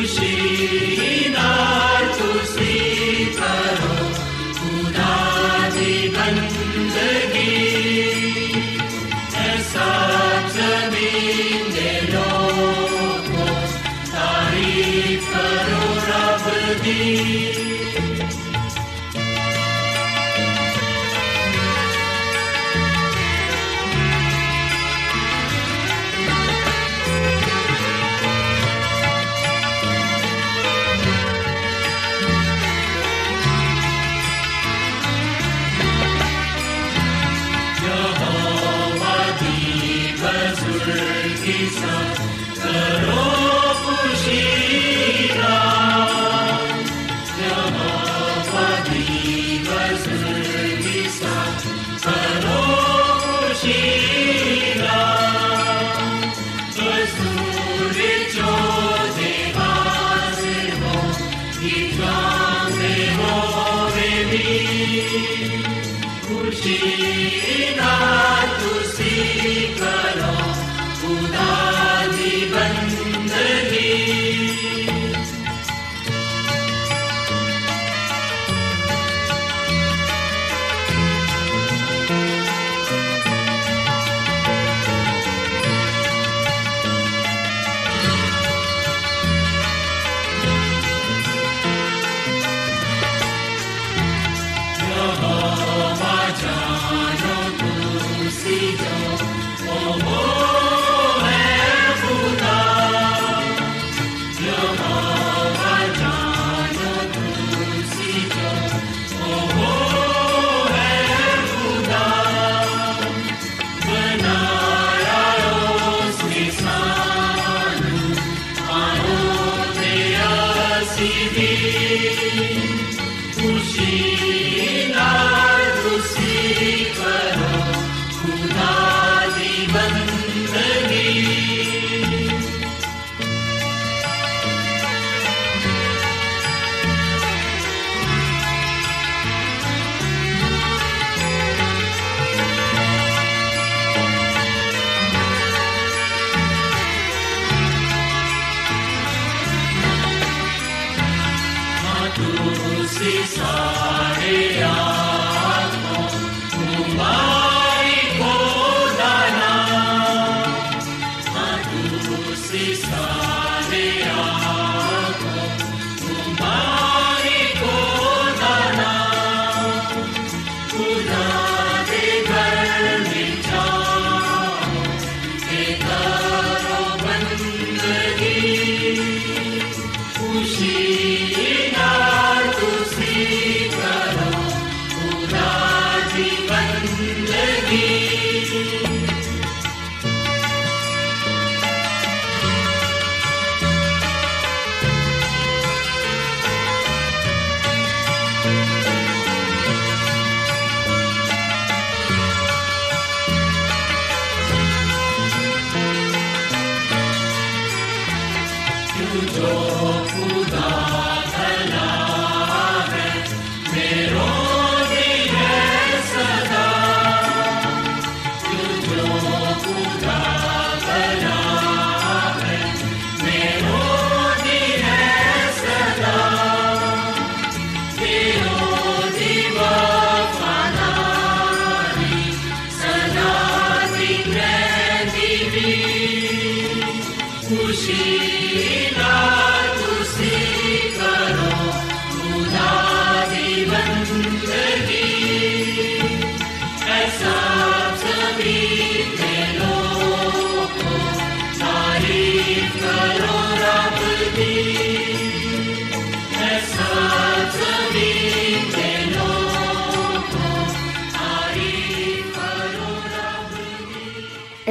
खुशी